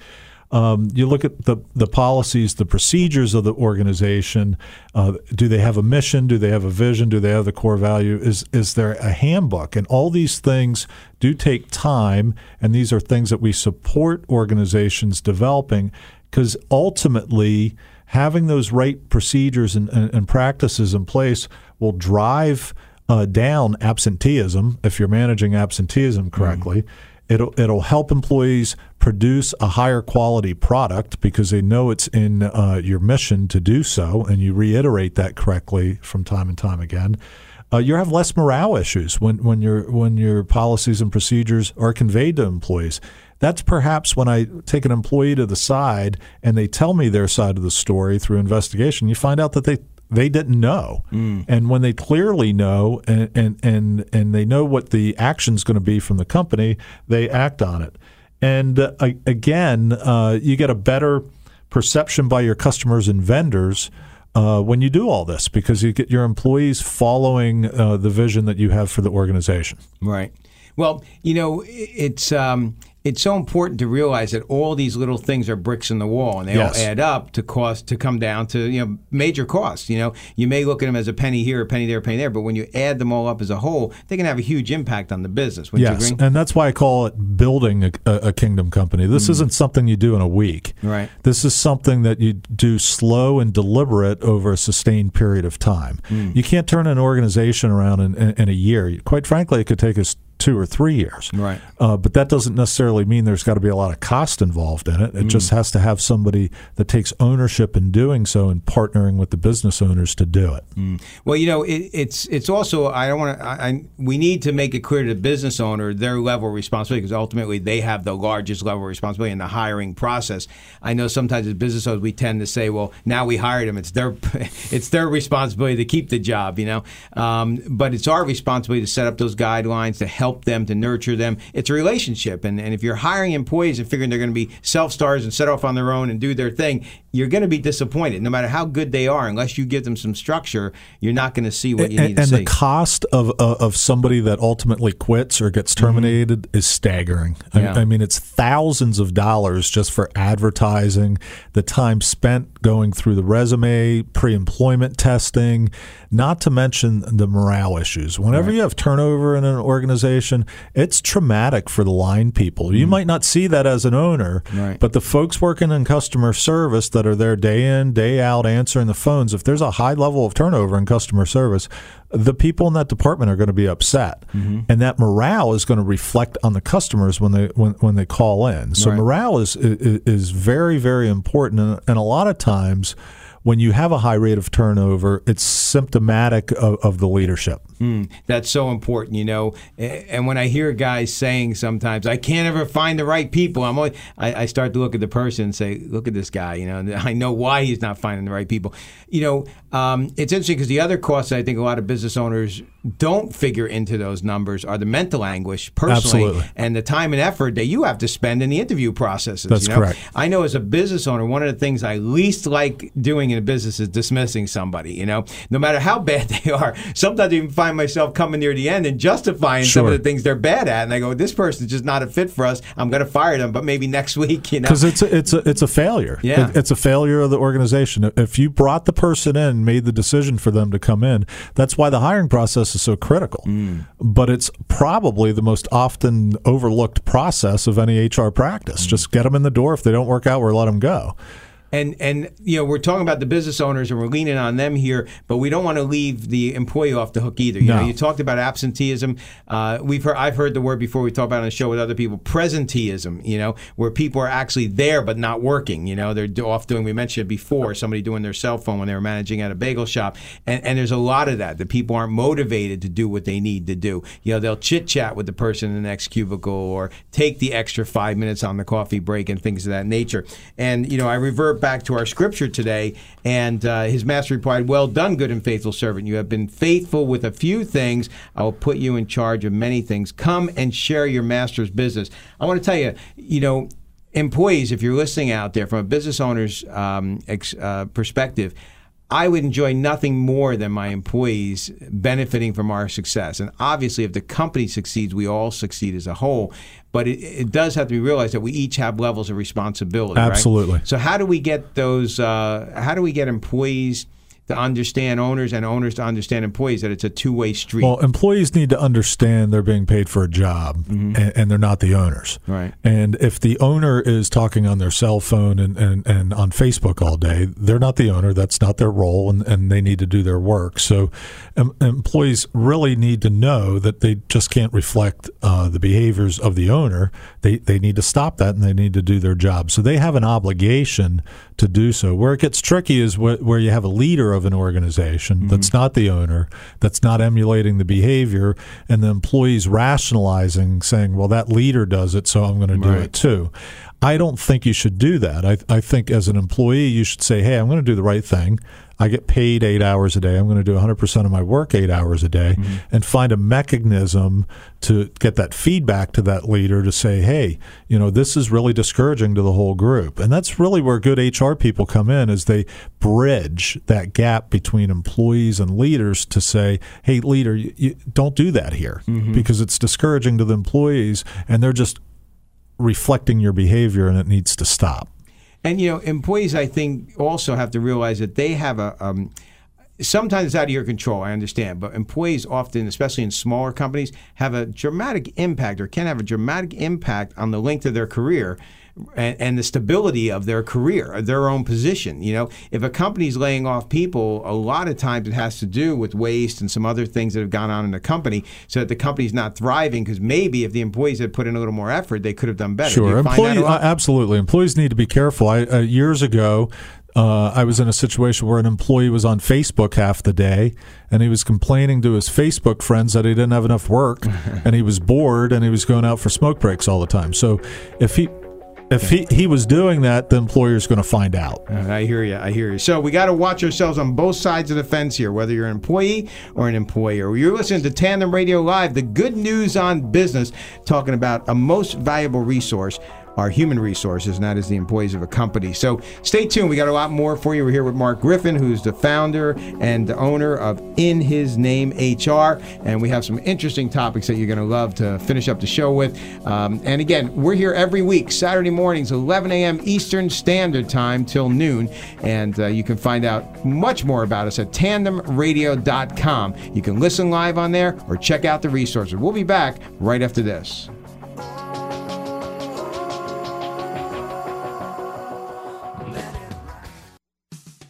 [SPEAKER 4] Um, you look at the the policies, the procedures of the organization. Uh, do they have a mission? Do they have a vision? Do they have the core value? Is is there a handbook? And all these things do take time, and these are things that we support organizations developing because ultimately having those right procedures and, and, and practices in place will drive uh, down absenteeism if you're managing absenteeism correctly. Mm. It'll it'll help employees produce a higher quality product because they know it's in uh, your mission to do so, and you reiterate that correctly from time and time again. Uh, you have less morale issues when when your when your policies and procedures are conveyed to employees. That's perhaps when I take an employee to the side and they tell me their side of the story through investigation. You find out that they they didn't know. Mm. And when they clearly know and, and, and, and they know what the action is going to be from the company, they act on it. And uh, again, uh, you get a better perception by your customers and vendors uh, when you do all this because you get your employees following uh, the vision that you have for the organization.
[SPEAKER 3] Right. Well, you know, it's um, it's so important to realize that all these little things are bricks in the wall, and they yes. all add up to cost to come down to you know major costs. You know, you may look at them as a penny here, a penny there, a penny there, but when you add them all up as a whole, they can have a huge impact on the business.
[SPEAKER 4] yes, and that's why I call it building a, a kingdom company. This mm. isn't something you do in a week.
[SPEAKER 3] Right.
[SPEAKER 4] This is something that you do slow and deliberate over a sustained period of time. Mm. You can't turn an organization around in, in, in a year. Quite frankly, it could take us two or three years.
[SPEAKER 3] Right.
[SPEAKER 4] Uh, but that doesn't necessarily mean there's got to be a lot of cost involved in it. It mm. just has to have somebody that takes ownership in doing so and partnering with the business owners to do it.
[SPEAKER 3] Mm. Well, you know, it, it's it's also I don't want to. I, we need to make it clear to the business owner their level of responsibility because ultimately they have the largest level of responsibility in the hiring process. I know sometimes as business owners we tend to say, well, now we hired them, it's their it's their responsibility to keep the job, you know. Um, but it's our responsibility to set up those guidelines to help help them, to nurture them. It's a relationship. And, and if you're hiring employees and figuring they're going to be self stars and set off on their own and do their thing, you're going to be disappointed. No matter how good they are, unless you give them some structure, you're not going to see what you
[SPEAKER 4] and,
[SPEAKER 3] need to
[SPEAKER 4] and
[SPEAKER 3] see.
[SPEAKER 4] And the cost of, uh, of somebody that ultimately quits or gets mm-hmm. terminated mm-hmm. is staggering. Yeah. I, I mean, it's thousands of dollars just for advertising, the time spent going through the resume, pre employment testing, not to mention the morale issues. Whenever right. you have turnover in an organization, it's traumatic for the line people. You mm. might not see that as an owner,
[SPEAKER 3] right.
[SPEAKER 4] but the folks working in customer service that are there day in, day out answering the phones, if there's a high level of turnover in customer service, the people in that department are going to be upset, mm-hmm. and that morale is going to reflect on the customers when they when, when they call in. So right. morale is, is, is very very important, and, and a lot of times when you have a high rate of turnover, it's symptomatic of, of the leadership.
[SPEAKER 3] Mm, that's so important, you know. And when I hear guys saying sometimes, "I can't ever find the right people," I'm always, I, I start to look at the person and say, "Look at this guy," you know. I know why he's not finding the right people. You know, um, it's interesting because the other costs I think a lot of business owners don't figure into those numbers are the mental anguish personally
[SPEAKER 4] Absolutely.
[SPEAKER 3] and the time and effort that you have to spend in the interview processes.
[SPEAKER 4] That's
[SPEAKER 3] you know?
[SPEAKER 4] correct.
[SPEAKER 3] I know as a business owner, one of the things I least like doing in a business is dismissing somebody. You know, no matter how bad they are. Sometimes I even find myself coming near the end and justifying
[SPEAKER 4] sure.
[SPEAKER 3] some of the things they're bad at, and I go, "This person's just not a fit for us. I'm going to fire them, but maybe next week." You know,
[SPEAKER 4] because it's a, it's a, it's a failure.
[SPEAKER 3] Yeah,
[SPEAKER 4] it, it's a failure of the organization. If you brought the person in, made the decision for them to come in, that's why the hiring process is so critical. Mm. But it's probably the most often overlooked process of any HR practice. Mm. Just get them in the door. If they don't work out, we'll let them go.
[SPEAKER 3] And and you know we're talking about the business owners and we're leaning on them here, but we don't want to leave the employee off the hook either. You
[SPEAKER 4] No.
[SPEAKER 3] know, you talked about absenteeism. Uh, we've heard I've heard the word before. We talked about it on the show with other people. Presenteeism. You know, where people are actually there but not working. You know, they're off doing. We mentioned it before. Somebody doing their cell phone when they were managing at a bagel shop, and and there's a lot of that. The people aren't motivated to do what they need to do. You know, they'll chit chat with the person in the next cubicle or take the extra five minutes on the coffee break and things of that nature. And you know, I revert back to our scripture today, and uh, his master replied, "Well done, good and faithful servant. You have been faithful with a few things. I will put you in charge of many things. Come and share your master's business." I want to tell you, you know. Employees, if you're listening out there from a business owner's um, ex, uh, perspective, I would enjoy nothing more than my employees benefiting from our success. And obviously, if the company succeeds, we all succeed as a whole. But it, it does have to be realized that we each have levels of responsibility. right?
[SPEAKER 4] Absolutely.
[SPEAKER 3] So how do we get those? Uh, how do we get employees to understand owners and owners to understand employees that it's a two-way street?
[SPEAKER 4] Well, employees need to understand they're being paid for a job and, and they're not the owners.
[SPEAKER 3] Right.
[SPEAKER 4] And if the owner is talking on their cell phone and, and, and on Facebook all day, they're not the owner. That's not their role, and, and they need to do their work. So em- employees really need to know that they just can't reflect uh, the behaviors of the owner. They, they need to stop that and they need to do their job. So they have an obligation to do so. Where it gets tricky is wh- where you have a leader of an organization mm-hmm. that's not the owner, that's not emulating the behavior, and the employees rationalizing, saying, well, that leader does it, so I'm going to do
[SPEAKER 3] Right.
[SPEAKER 4] it too. I don't think you should do that. I, I think as an employee, you should say, hey, I'm going to do the right thing. I get paid eight hours a day. I'm going to do 100% of my work eight hours a day mm-hmm. and find a mechanism to get that feedback to that leader to say, hey, you know, this is really discouraging to the whole group. And that's really where good HR people come in is they bridge that gap between employees and leaders to say, hey, leader, you, you don't do that here mm-hmm. because it's discouraging to the employees and they're just reflecting your behavior and it needs to stop.
[SPEAKER 3] And you know, employees, I think, also have to realize that they have a. Um, sometimes it's out of your control. I understand, but employees often, especially in smaller companies, have a dramatic impact or can have a dramatic impact on the length of their career. And, and the stability of their career, their own position. You know, if a company's laying off people, a lot of times it has to do with waste and some other things that have gone on in the company, so that the company's not thriving. Because maybe if the employees had put in a little more effort, they could have done better.
[SPEAKER 4] Sure,
[SPEAKER 3] you
[SPEAKER 4] employees uh, absolutely. Employees need to be careful. I, uh, years ago, uh, I was in a situation where an employee was on Facebook half the day, and he was complaining to his Facebook friends that he didn't have enough work, and he was bored, and he was going out for smoke breaks all the time. So if he if he, he was doing that, the employer's going to find out.
[SPEAKER 3] I hear you. I hear you. So we got to watch ourselves on both sides of the fence here, whether you're an employee or an employer. You're listening to Tandem Radio Live, the good news on business, talking about a most valuable resource. Our human resources, and that is the employees of a company. So stay tuned. We got a lot more for you. We're here with Mark Griffin, who's the founder and the owner of In His Name HR. And we have some interesting topics that you're going to love to finish up the show with. Um, and again, we're here every week, Saturday mornings, 11 a.m. Eastern Standard Time till noon. And uh, you can find out much more about us at tandemradio.com. You can listen live on there or check out the resources. We'll be back right after this.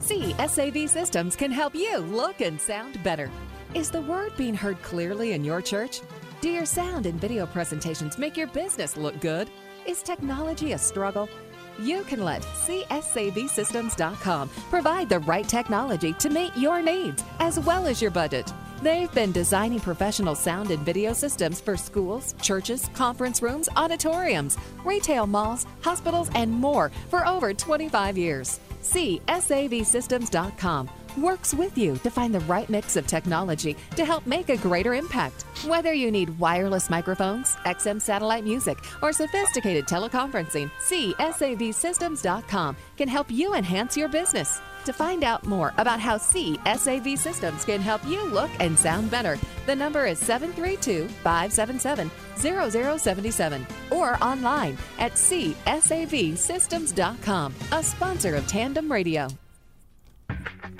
[SPEAKER 6] See, SAV Systems can help you look and sound better. Is the word being heard clearly in your church? Do your sound and video presentations make your business look good? Is technology a struggle? You can let CSAVSystems.com provide the right technology to meet your needs as well as your budget. They've been designing professional sound and video systems for schools, churches, conference rooms, auditoriums, retail malls, hospitals, and more for over 25 years. CSAVSystems.com works with you to find the right mix of technology to help make a greater impact. Whether you need wireless microphones, XM satellite music, or sophisticated teleconferencing, CSAVSystems.com can help you enhance your business. To find out more about how CSAV Systems can help you look and sound better, the number is 732 577 0077 or online at CSAVSystems.com, a sponsor of Tandem Radio.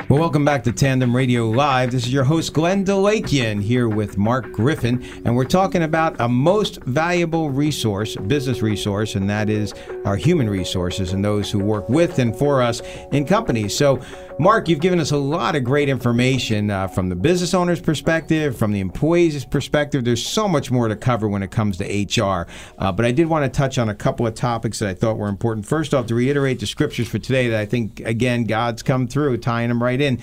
[SPEAKER 3] Well, welcome back to Tandem Radio Live. This is your host, Glenn DeLakian, here with Mark Griffin, and we're talking about a most valuable resource, business resource, and that is our human resources and those who work with and for us in companies. So, Mark, you've given us a lot of great information uh, from the business owner's perspective, from the employee's perspective. There's so much more to cover when it comes to HR. Uh, but I did want to touch on a couple of topics that I thought were important. First off, to reiterate the scriptures for today that I think, again, God's come through, tying them right in.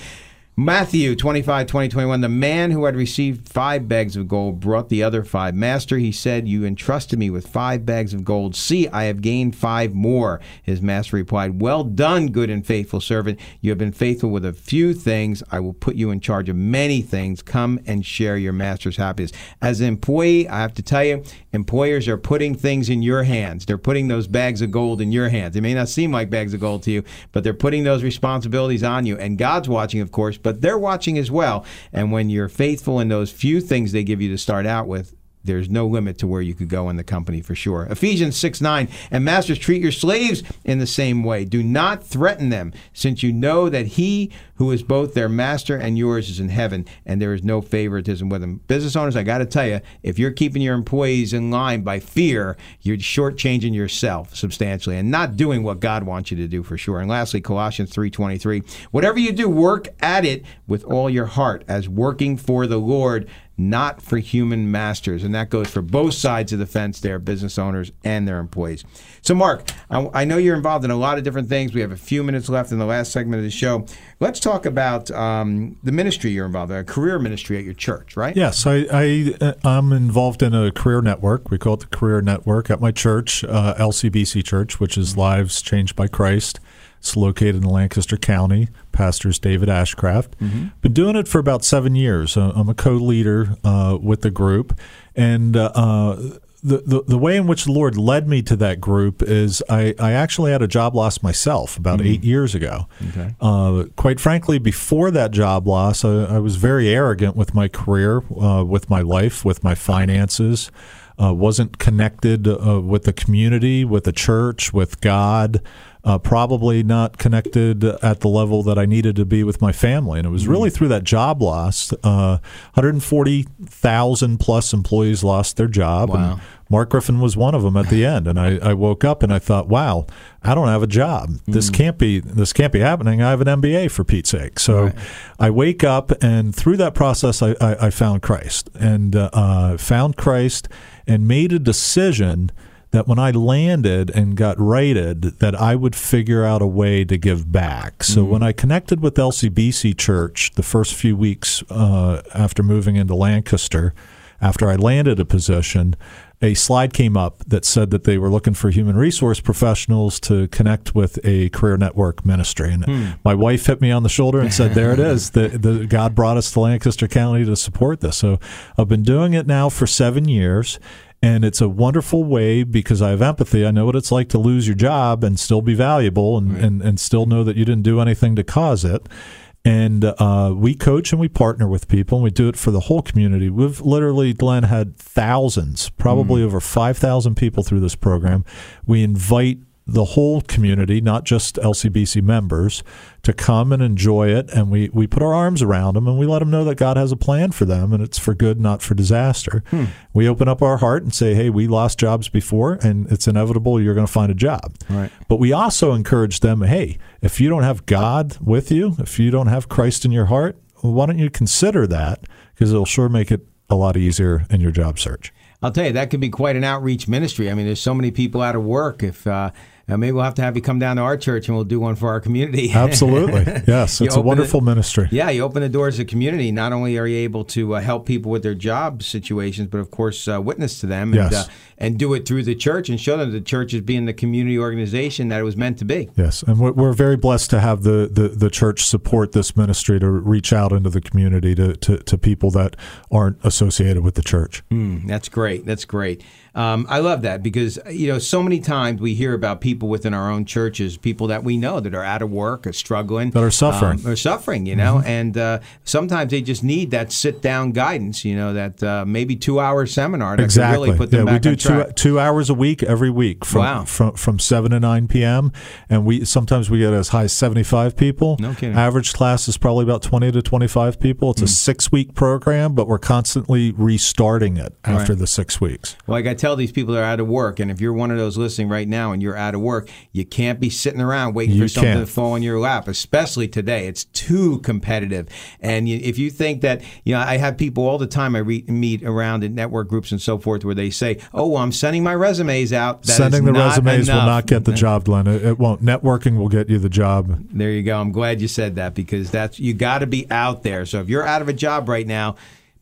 [SPEAKER 3] Matthew 25, 20, 21. The man who had received five bags of gold brought the other five. Master, he said, You entrusted me with five bags of gold. See, I have gained five more. His master replied, Well done, good and faithful servant. You have been faithful with a few things. I will put you in charge of many things. Come and share your master's happiness. As an employee, I have to tell you, employers are putting things in your hands. They're putting those bags of gold in your hands. It may not seem like bags of gold to you, but they're putting those responsibilities on you. And God's watching, of course but they're watching as well. And when you're faithful in those few things they give you to start out with, there's no limit to where you could go in the company for sure. Ephesians 6 9, and masters, treat your slaves in the same way. Do not threaten them, since you know that he who is both their master and yours is in heaven, and there is no favoritism with him. Business owners, I got to tell you, if you're keeping your employees in line by fear, you're shortchanging yourself substantially and not doing what God wants you to do for sure. And lastly, Colossians 3:23, whatever you do, work at it with all your heart as working for the Lord not for human masters. And that goes for both sides of the fence there, business owners and their employees. So, Mark, I, I, know you're involved in a lot of different things. We have a few minutes left in the last segment of the show. Let's talk about um, the ministry you're involved in, a career ministry at your church, right?
[SPEAKER 4] Yes, I, I, am involved in a career network. We call it the Career Network at my church, uh, LCBC Church, which is Lives Changed by Christ. It's located in Lancaster County. Pastor's David Ashcraft. Mm-hmm. Been doing it for about seven years. Uh, I'm a co-leader uh, with the group, and uh, uh, the, the, the way in which the Lord led me to that group is I, I actually had a job loss myself about mm-hmm. eight years ago. Okay. Uh, quite frankly, before that job loss, I, I was very arrogant with my career, uh, with my life, with my finances. Uh, wasn't connected uh, with the community, with the church, with God uh, probably not connected at the level that I needed to be with my family. And it was mm-hmm. really through that job loss. Uh, 140,000 plus employees lost their job. Wow. And Mark Griffin was one of them at the end. And I, I woke up and I thought, wow, I don't have a job. This mm. can't be this can't be happening. I have an MBA for Pete's sake. So right. I wake up and through that process, I, I, I found Christ and uh, uh found Christ and made a decision – that when I landed and got rated, that I would figure out a way to give back. So mm-hmm. when I connected with LCBC Church the first few weeks uh, after moving into Lancaster, after I landed a position, a slide came up that said that they were looking for human resource professionals to connect with a career network ministry. And hmm. my wife hit me on the shoulder and said, There it is. The, the, God brought us to Lancaster County to support this. So I've been doing it now for seven years. And it's a wonderful way because I have empathy. I know what it's like to lose your job and still be valuable and, right. and, and still know that you didn't do anything to cause it. And uh, we coach and we partner with people and we do it for the whole community. We've literally, Glenn, had thousands, probably mm. over 5,000 people through this program. We invite the whole community, not just LCBC members, to come and enjoy it. And we, we put our arms around them and we let them know that God has a plan for them and it's for good, not for disaster. Hmm. We open up our heart and say, hey, we lost jobs before and it's inevitable you're going to find a job.
[SPEAKER 3] Right.
[SPEAKER 4] But we also encourage them, hey, if you don't have God with you, if you don't have Christ in your heart, well, why don't you consider that? Because it'll sure make it a lot easier in your job search.
[SPEAKER 3] I'll tell you, that could be quite an outreach ministry. I mean, there's so many people out of work. If, uh, Uh, maybe we'll have to have you come down to our church and we'll do one for our community.
[SPEAKER 4] Absolutely. Yes, it's a wonderful
[SPEAKER 3] it-
[SPEAKER 4] ministry.
[SPEAKER 3] Yeah, you open the doors of the community. Not only are you able to uh, help people with their job situations, but of course, uh, witness to them and,
[SPEAKER 4] Yes.
[SPEAKER 3] uh, and do it through the church and show them the church is being the community organization that it was meant to be.
[SPEAKER 4] Yes, and we're, we're very blessed to have the, the, the church support this ministry to reach out into the community to, to, to people that aren't associated with the church.
[SPEAKER 3] Mm, that's great. That's great. Um, I love that because you know so many times we hear about people within our own churches, people that we know that are out of work, are struggling,
[SPEAKER 4] That are suffering.
[SPEAKER 3] um, are suffering. You know, and uh, sometimes they just need that sit down guidance. You know, that uh, maybe two hour seminar
[SPEAKER 4] exactly.
[SPEAKER 3] really put them
[SPEAKER 4] yeah,
[SPEAKER 3] back
[SPEAKER 4] we do two two hours a week every week from
[SPEAKER 3] Wow.
[SPEAKER 4] from from seven to nine p.m. And we sometimes we get as high as seventy five people.
[SPEAKER 3] No kidding.
[SPEAKER 4] Average class is probably about twenty to twenty five people. It's a six week program, but we're constantly restarting it after
[SPEAKER 3] Right.
[SPEAKER 4] the six weeks.
[SPEAKER 3] Like I tell these people that are out of work, and if you're one of those listening right now and you're out of work, you can't be sitting around waiting
[SPEAKER 4] You
[SPEAKER 3] for something
[SPEAKER 4] can't.
[SPEAKER 3] to fall in your lap, especially today. It's too competitive. And you, if you think that, you know, I have people all the time I re- meet around in network groups and so forth where they say, oh, well, I'm sending my resumes out. That is
[SPEAKER 4] Sending the resumes will not get the job, Glenn. It, it won't. Networking will get you the job.
[SPEAKER 3] There you go. I'm glad you said that because that's you got to be out there. So if you're out of a job right now,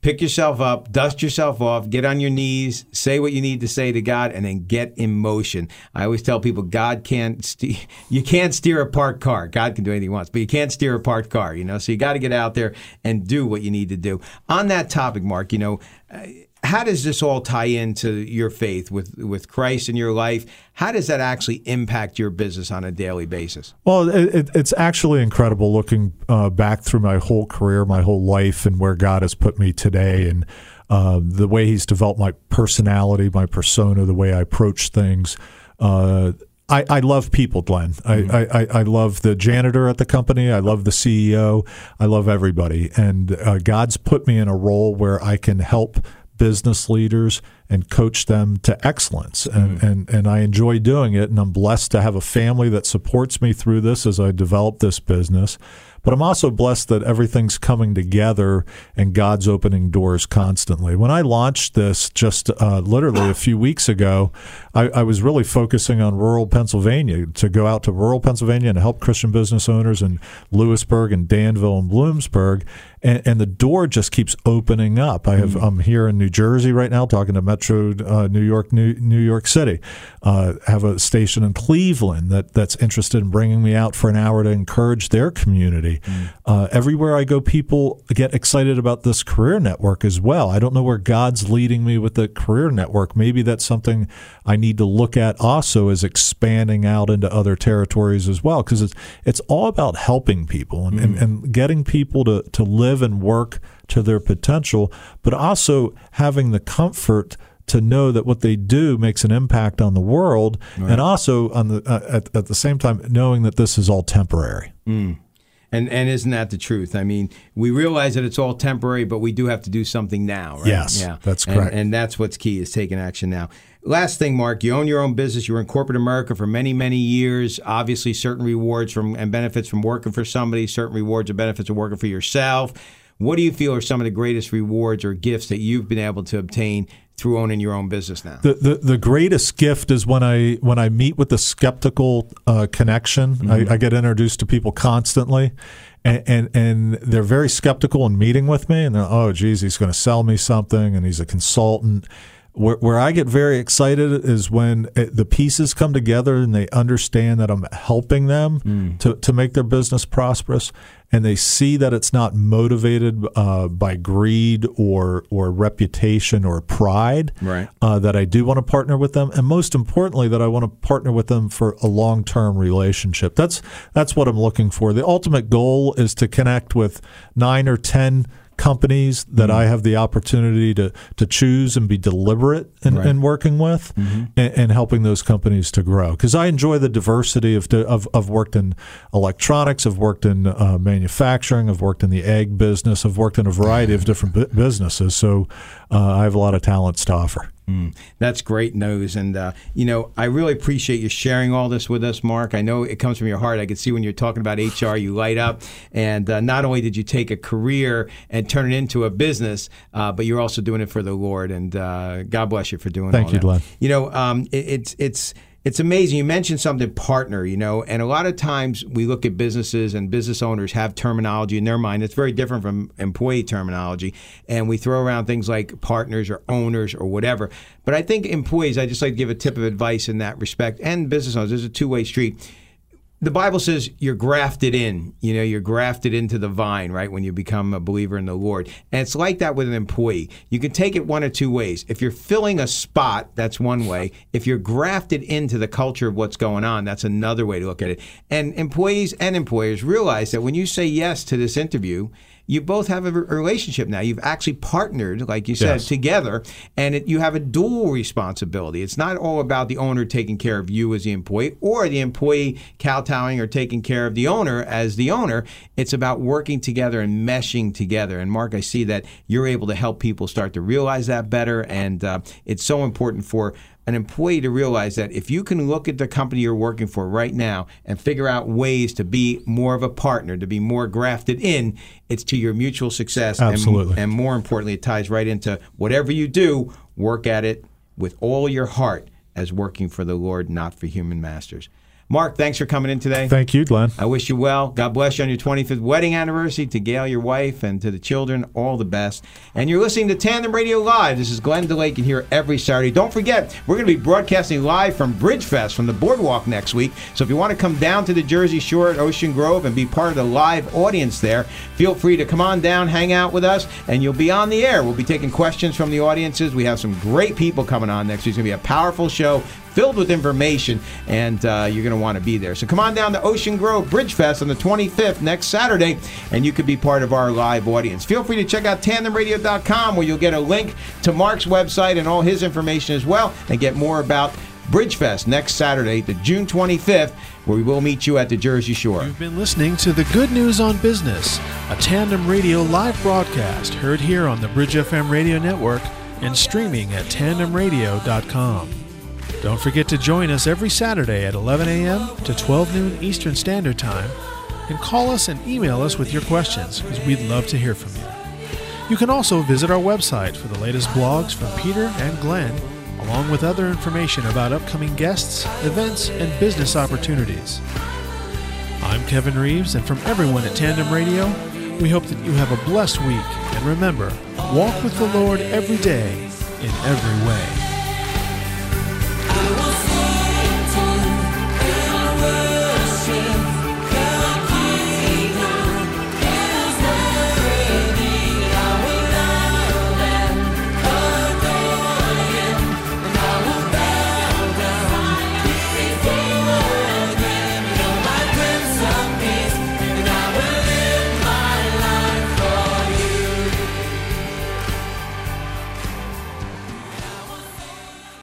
[SPEAKER 3] pick yourself up, dust yourself off, get on your knees, say what you need to say to God, and then get in motion. I always tell people God can't ste- you can't steer a parked car. God can do anything he wants, but you can't steer a parked car. You know, so you got to get out there and do what you need to do. On that topic, Mark, you know. Uh, how does this all tie into your faith with, with Christ in your life? How does that actually impact your business on a daily basis?
[SPEAKER 4] Well, it, it, it's actually incredible looking uh, back through my whole career, my whole life, and where God has put me today, and uh, the way He's developed my personality, my persona, the way I approach things. Uh, I, I love people, Glenn. I, I, I- I love the janitor at the company. I love the CEO. I love everybody. And uh, God's put me in a role where I can help business leaders and coach them to excellence. And, and, and I enjoy doing it. And I'm blessed to have a family that supports me through this as I develop this business. But I'm also blessed that everything's coming together and God's opening doors constantly. When I launched this just uh, literally a few weeks ago, I, I was really focusing on rural Pennsylvania to go out to rural Pennsylvania and help Christian business owners in Lewisburg and Danville and Bloomsburg. And, and the door just keeps opening up. I have I'm here in New Jersey right now talking to Metro uh, New York, New, New York City. Uh, have a station in Cleveland that that's interested in bringing me out for an hour to encourage their community. Uh, everywhere I go, people get excited about this career network as well. I don't know where God's leading me with the career network. Maybe that's something I need to look at also as expanding out into other territories as well, because it's it's all about helping people and, and, and getting people to, to live and work to their potential, but also having the comfort to know that what they do makes an impact on the world, and also on the uh, at, at the same time knowing that this is all temporary.
[SPEAKER 3] Mm. And and isn't that the truth? I mean, we realize that it's all temporary, but we do have to do something now, right?
[SPEAKER 4] Yes, that's
[SPEAKER 3] And-
[SPEAKER 4] correct.
[SPEAKER 3] And, that's what's key is taking action now. Last thing, Mark, you own your own business. You were in corporate America for many, many years. Obviously, certain rewards from and benefits from working for somebody, certain rewards and benefits of working for yourself. What do you feel are some of the greatest rewards or gifts that you've been able to obtain through owning your own business now?
[SPEAKER 4] The, the the greatest gift is when I when I meet with the skeptical uh, connection.
[SPEAKER 3] Mhm.
[SPEAKER 4] I, I get introduced to people constantly, and, and and they're very skeptical in meeting with me. And they're oh, geez, he's going to sell me something, and he's a consultant. Where, where I get very excited is when it, the pieces come together and they understand that I'm helping them to, to make their business prosperous, and they see that it's not motivated uh, by greed or or reputation or pride
[SPEAKER 3] Right.
[SPEAKER 4] uh, that I do want to partner with them, and most importantly, that I want to partner with them for a long term relationship. That's that's what I'm looking for. The ultimate goal is to connect with nine or ten companies that I have the opportunity to to choose and be deliberate in,
[SPEAKER 3] Right.
[SPEAKER 4] in working with and, and helping those companies to grow. Because I enjoy the diversity of, of I've worked in electronics I've worked in uh, manufacturing I've worked in the egg business I've worked in a variety of different bu- businesses. So uh, I have a lot of talents to offer
[SPEAKER 3] Mm, that's great news. And, uh, you know, I really appreciate you sharing all this with us, Mark. I know it comes from your heart. I can see when you're talking about HR, you light up. And uh, not only did you take a career and turn it into a business, uh, but you're also doing it for the Lord. And uh, God bless you for doing
[SPEAKER 4] Thank
[SPEAKER 3] all
[SPEAKER 4] you,
[SPEAKER 3] that.
[SPEAKER 4] Glenn.
[SPEAKER 3] You know, um, it, it's, it's, It's amazing. You mentioned something partner, you know, and a lot of times we look at businesses and business owners have terminology in their mind that's very different from employee terminology. And we throw around things like partners or owners or whatever. But I think employees, I just like to give a tip of advice in that respect, and business owners, there's a two way street the Bible says you're grafted in. You know, you're grafted into the vine, right? When you become a believer in the Lord. And it's like that with an employee. You can take it one or two ways. If you're filling a spot, that's one way. If you're grafted into the culture of what's going on, that's another way to look at it. And employees and employers realize that when you say yes to this interview, you both have a relationship now. You've actually partnered, like you said,
[SPEAKER 4] Yes.
[SPEAKER 3] together, and it, you have a dual responsibility. It's not all about the owner taking care of you as the employee or the employee kowtowing or taking care of the owner as the owner. It's about working together and meshing together. And Mark, I see that you're able to help people start to realize that better, and uh, it's so important for an employee to realize that if you can look at the company you're working for right now and figure out ways to be more of a partner, to be more grafted in, it's to your mutual success. and-
[SPEAKER 4] Absolutely.
[SPEAKER 3] And, more importantly, it ties right into whatever you do, work at it with all your heart as working for the Lord, not for human masters. Mark, thanks for coming in today.
[SPEAKER 4] Thank you, Glenn.
[SPEAKER 3] I wish you well. God bless you on your 25th wedding anniversary. To Gail, your wife, and to the children, all the best. And you're listening to Tandem Radio Live. This is Glenn DeLake, and here every Saturday. Don't forget, we're going to be broadcasting live from Bridgefest from the Boardwalk next week. So if you want to come down to the Jersey Shore at Ocean Grove and be part of the live audience there, feel free to come on down, hang out with us, and you'll be on the air. We'll be taking questions from the audiences. We have some great people coming on next week. It's going to be a powerful show filled with information, and uh, you're going to want to be there. So come on down to Ocean Grove Bridge Fest on the 25th next Saturday, and you could be part of our live audience. Feel free to check out tandemradio.com where you'll get a link to Mark's website and all his information as well, and get more about Bridgefest next Saturday, the June 25th, where we will meet you at the Jersey Shore.
[SPEAKER 2] You've been listening to The Good News on Business, a Tandem Radio live broadcast heard here on the Bridge FM radio network and streaming at tandemradio.com. Don't forget to join us every Saturday at 11 a.m. to 12 noon Eastern Standard Time and call us and email us with your questions because we'd love to hear from you. You can also visit our website for the latest blogs from Peter and Glenn, along with other information about upcoming guests, events, and business opportunities. I'm Kevin Reeves, and from everyone at Tandem Radio, we hope that you have a blessed week. And remember, walk with the Lord every day in every way.